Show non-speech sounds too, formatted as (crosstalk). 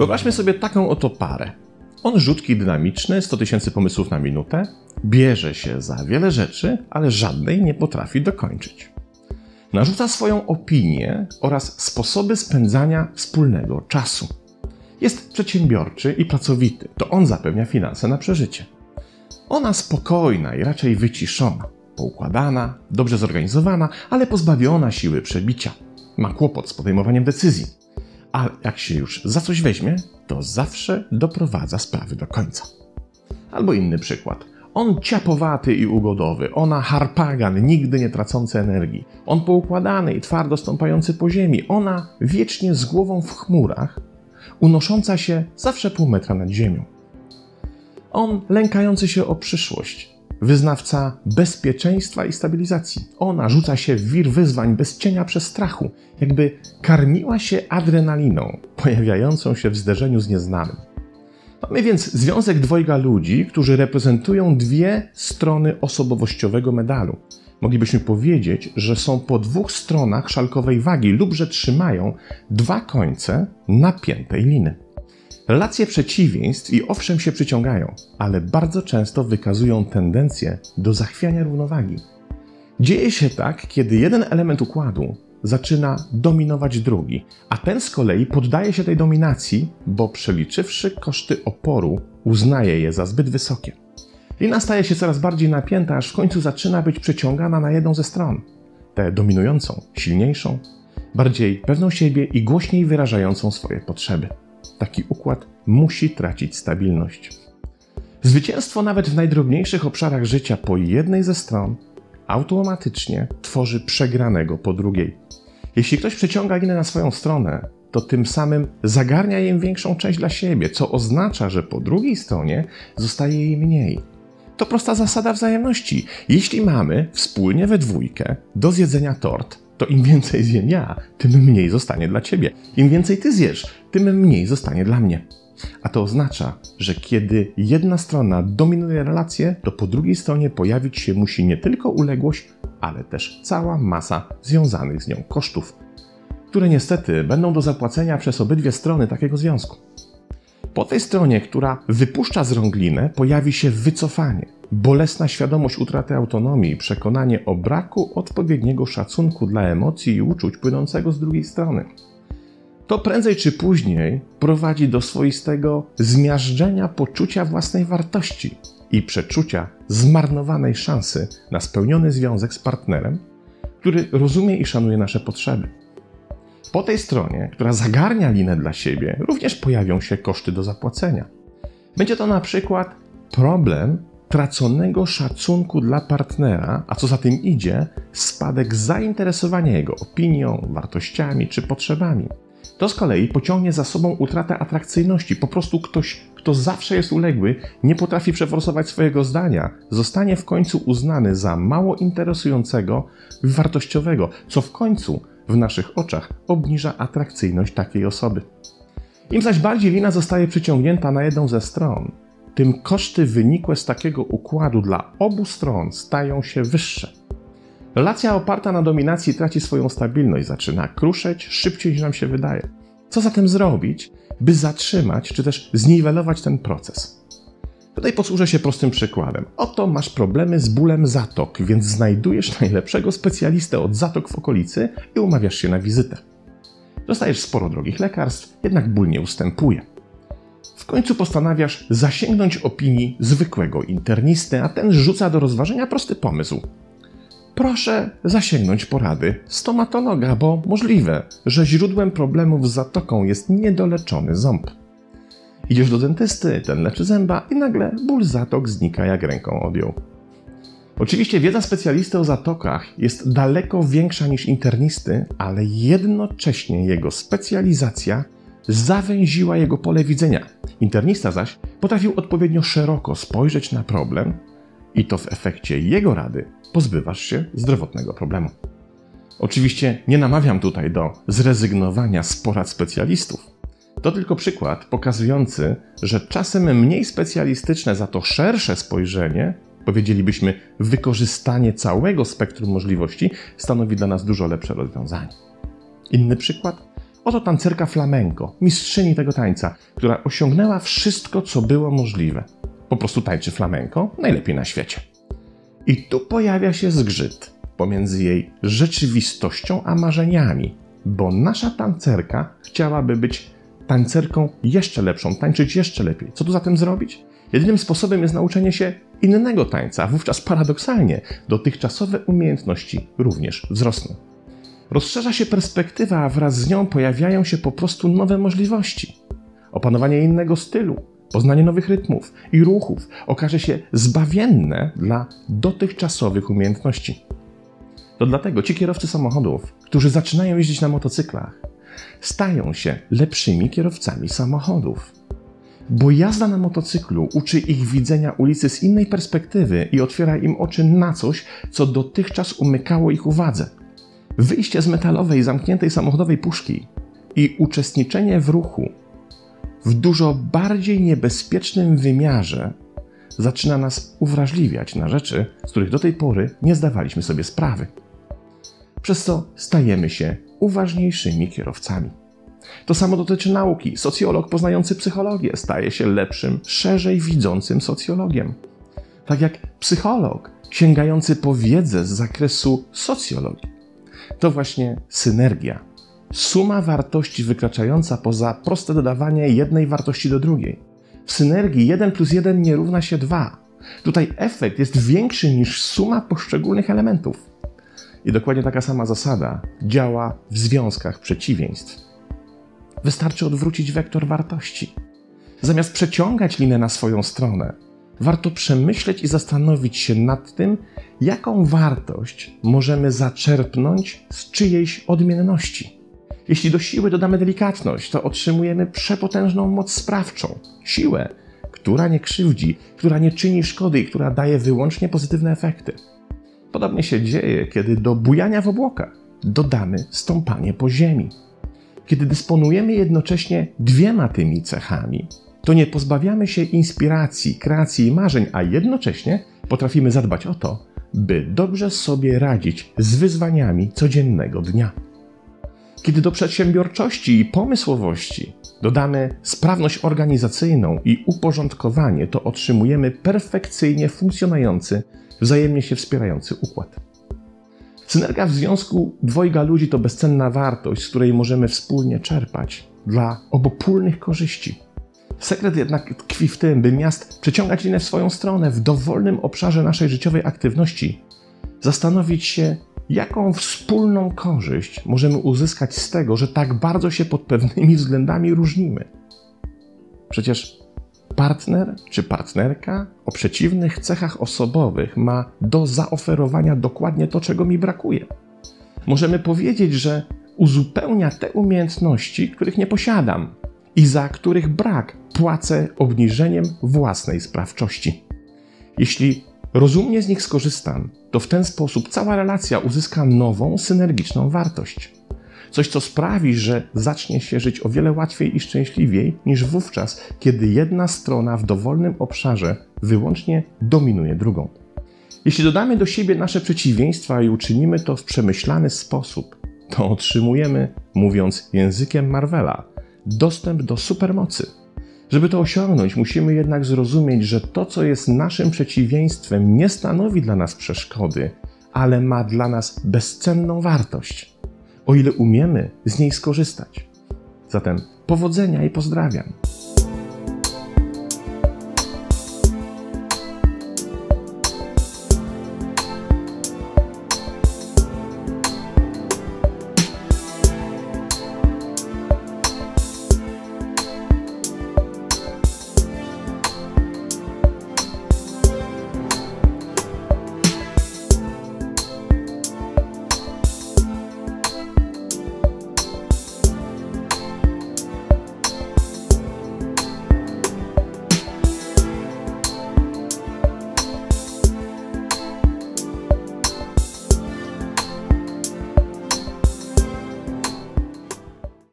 Wyobraźmy sobie taką oto parę. On rzutki dynamiczny, 100 tysięcy pomysłów na minutę, bierze się za wiele rzeczy, ale żadnej nie potrafi dokończyć. Narzuca swoją opinię oraz sposoby spędzania wspólnego czasu. Jest przedsiębiorczy i pracowity, to on zapewnia finanse na przeżycie. Ona spokojna i raczej wyciszona, poukładana, dobrze zorganizowana, ale pozbawiona siły przebicia. Ma kłopot z podejmowaniem decyzji. A jak się już za coś weźmie, to zawsze doprowadza sprawy do końca. Albo inny przykład. On ciapowaty i ugodowy, ona harpagan, nigdy nie tracący energii. On poukładany i twardo stąpający po ziemi, ona wiecznie z głową w chmurach, unosząca się zawsze pół metra nad ziemią. On lękający się o przyszłość, wyznawca bezpieczeństwa i stabilizacji. Ona rzuca się w wir wyzwań bez cienia przestrachu, jakby karmiła się adrenaliną pojawiającą się w zderzeniu z nieznanym. Mamy więc związek dwojga ludzi, którzy reprezentują dwie strony osobowościowego medalu. Moglibyśmy powiedzieć, że są po dwóch stronach szalkowej wagi lub że trzymają dwa końce napiętej liny. Relacje przeciwieństw i owszem się przyciągają, ale bardzo często wykazują tendencję do zachwiania równowagi. Dzieje się tak, kiedy jeden element układu zaczyna dominować drugi, a ten z kolei poddaje się tej dominacji, bo przeliczywszy koszty oporu, uznaje je za zbyt wysokie. Lina staje się coraz bardziej napięta, aż w końcu zaczyna być przeciągana na jedną ze stron tę dominującą, silniejszą, bardziej pewną siebie i głośniej wyrażającą swoje potrzeby. Taki układ musi tracić stabilność. Zwycięstwo nawet w najdrobniejszych obszarach życia po jednej ze stron automatycznie tworzy przegranego po drugiej. Jeśli ktoś przeciąga linę na swoją stronę, to tym samym zagarnia jej większą część dla siebie, co oznacza, że po drugiej stronie zostaje jej mniej. To prosta zasada wzajemności. Jeśli mamy wspólnie we dwójkę do zjedzenia tort, to im więcej zjem ja, tym mniej zostanie dla ciebie. Im więcej ty zjesz, tym mniej zostanie dla mnie. A to oznacza, że kiedy jedna strona dominuje relację, to po drugiej stronie pojawić się musi nie tylko uległość, ale też cała masa związanych z nią kosztów, które niestety będą do zapłacenia przez obydwie strony takiego związku. Po tej stronie, która wypuszcza z rąk linę, pojawi się wycofanie, bolesna świadomość utraty autonomii przekonanie o braku odpowiedniego szacunku dla emocji i uczuć płynącego z drugiej strony. To prędzej czy później prowadzi do swoistego zmiażdżenia poczucia własnej wartości i przeczucia zmarnowanej szansy na spełniony związek z partnerem, który rozumie i szanuje nasze potrzeby. Po tej stronie, która zagarnia linę dla siebie, również pojawią się koszty do zapłacenia. Będzie to na przykład problem traconego szacunku dla partnera, a co za tym idzie, spadek zainteresowania jego opinią, wartościami czy potrzebami. To z kolei pociągnie za sobą utratę atrakcyjności. Po prostu ktoś, kto zawsze jest uległy, nie potrafi przeforsować swojego zdania, zostanie w końcu uznany za mało interesującego wartościowego, co w końcu w naszych oczach obniża atrakcyjność takiej osoby. Im zaś bardziej lina zostaje przyciągnięta na jedną ze stron, tym koszty wynikłe z takiego układu dla obu stron stają się wyższe. Relacja oparta na dominacji traci swoją stabilność, zaczyna kruszeć szybciej niż nam się wydaje. Co zatem zrobić, by zatrzymać czy też zniwelować ten proces? Tutaj posłużę się prostym przykładem. Oto masz problemy z bólem zatok, więc znajdujesz (laughs) najlepszego specjalistę od zatok w okolicy i umawiasz się na wizytę. Dostajesz sporo drogich lekarstw, jednak ból nie ustępuje. W końcu postanawiasz zasięgnąć opinii zwykłego internisty, a ten rzuca do rozważenia prosty pomysł. Proszę zasięgnąć porady stomatologa, bo możliwe, że źródłem problemów z zatoką jest niedoleczony ząb. Idziesz do dentysty, ten leczy zęba i nagle ból zatok znika jak ręką odjął. Oczywiście wiedza specjalisty o zatokach jest daleko większa niż internisty, ale jednocześnie jego specjalizacja zawęziła jego pole widzenia. Internista zaś potrafił odpowiednio szeroko spojrzeć na problem i to w efekcie jego rady pozbywasz się zdrowotnego problemu. Oczywiście nie namawiam tutaj do zrezygnowania z porad specjalistów. To tylko przykład pokazujący, że czasem mniej specjalistyczne, za to szersze spojrzenie Powiedzielibyśmy, wykorzystanie całego spektrum możliwości stanowi dla nas dużo lepsze rozwiązanie. Inny przykład? Oto tancerka flamenco, mistrzyni tego tańca, która osiągnęła wszystko, co było możliwe. Po prostu tańczy flamenco najlepiej na świecie. I tu pojawia się zgrzyt pomiędzy jej rzeczywistością a marzeniami, bo nasza tancerka chciałaby być tancerką jeszcze lepszą, tańczyć jeszcze lepiej. Co tu zatem zrobić? Jedynym sposobem jest nauczenie się innego tańca, a wówczas paradoksalnie dotychczasowe umiejętności również wzrosną. Rozszerza się perspektywa, a wraz z nią pojawiają się po prostu nowe możliwości. Opanowanie innego stylu, poznanie nowych rytmów i ruchów okaże się zbawienne dla dotychczasowych umiejętności. To dlatego ci kierowcy samochodów, którzy zaczynają jeździć na motocyklach, stają się lepszymi kierowcami samochodów. Bo jazda na motocyklu uczy ich widzenia ulicy z innej perspektywy i otwiera im oczy na coś, co dotychczas umykało ich uwadze. Wyjście z metalowej, zamkniętej samochodowej puszki i uczestniczenie w ruchu w dużo bardziej niebezpiecznym wymiarze zaczyna nas uwrażliwiać na rzeczy, z których do tej pory nie zdawaliśmy sobie sprawy. Przez co stajemy się uważniejszymi kierowcami. To samo dotyczy nauki. Socjolog poznający psychologię staje się lepszym, szerzej widzącym socjologiem. Tak jak psycholog sięgający po wiedzę z zakresu socjologii. To właśnie synergia. Suma wartości wykraczająca poza proste dodawanie jednej wartości do drugiej. W synergii 1 plus 1 nie równa się 2. Tutaj efekt jest większy niż suma poszczególnych elementów. I dokładnie taka sama zasada działa w związkach przeciwieństw. Wystarczy odwrócić wektor wartości. Zamiast przeciągać linę na swoją stronę, warto przemyśleć i zastanowić się nad tym, jaką wartość możemy zaczerpnąć z czyjejś odmienności. Jeśli do siły dodamy delikatność, to otrzymujemy przepotężną moc sprawczą, siłę, która nie krzywdzi, która nie czyni szkody i która daje wyłącznie pozytywne efekty. Podobnie się dzieje, kiedy do bujania w obłokach dodamy stąpanie po ziemi. Kiedy dysponujemy jednocześnie dwiema tymi cechami, to nie pozbawiamy się inspiracji, kreacji i marzeń, a jednocześnie potrafimy zadbać o to, by dobrze sobie radzić z wyzwaniami codziennego dnia. Kiedy do przedsiębiorczości i pomysłowości dodamy sprawność organizacyjną i uporządkowanie, to otrzymujemy perfekcyjnie funkcjonujący, wzajemnie się wspierający układ. Synergia w związku dwojga ludzi to bezcenna wartość, z której możemy wspólnie czerpać dla obopólnych korzyści. Sekret jednak tkwi w tym, by miast przeciągać linę w swoją stronę w dowolnym obszarze naszej życiowej aktywności, zastanowić się, jaką wspólną korzyść możemy uzyskać z tego, że tak bardzo się pod pewnymi względami różnimy. Przecież partner czy partnerka o przeciwnych cechach osobowych ma do zaoferowania dokładnie to, czego mi brakuje. Możemy powiedzieć, że uzupełnia te umiejętności, których nie posiadam i za których brak płacę obniżeniem własnej sprawczości. Jeśli rozumnie z nich skorzystam, to w ten sposób cała relacja uzyska nową, synergiczną wartość. Coś, co sprawi, że zacznie się żyć o wiele łatwiej i szczęśliwiej niż wówczas, kiedy jedna strona w dowolnym obszarze wyłącznie dominuje drugą. Jeśli dodamy do siebie nasze przeciwieństwa i uczynimy to w przemyślany sposób, to otrzymujemy, mówiąc językiem Marvela, dostęp do supermocy. Żeby to osiągnąć, musimy jednak zrozumieć, że to, co jest naszym przeciwieństwem, nie stanowi dla nas przeszkody, ale ma dla nas bezcenną wartość, o ile umiemy z niej skorzystać. Zatem powodzenia i pozdrawiam.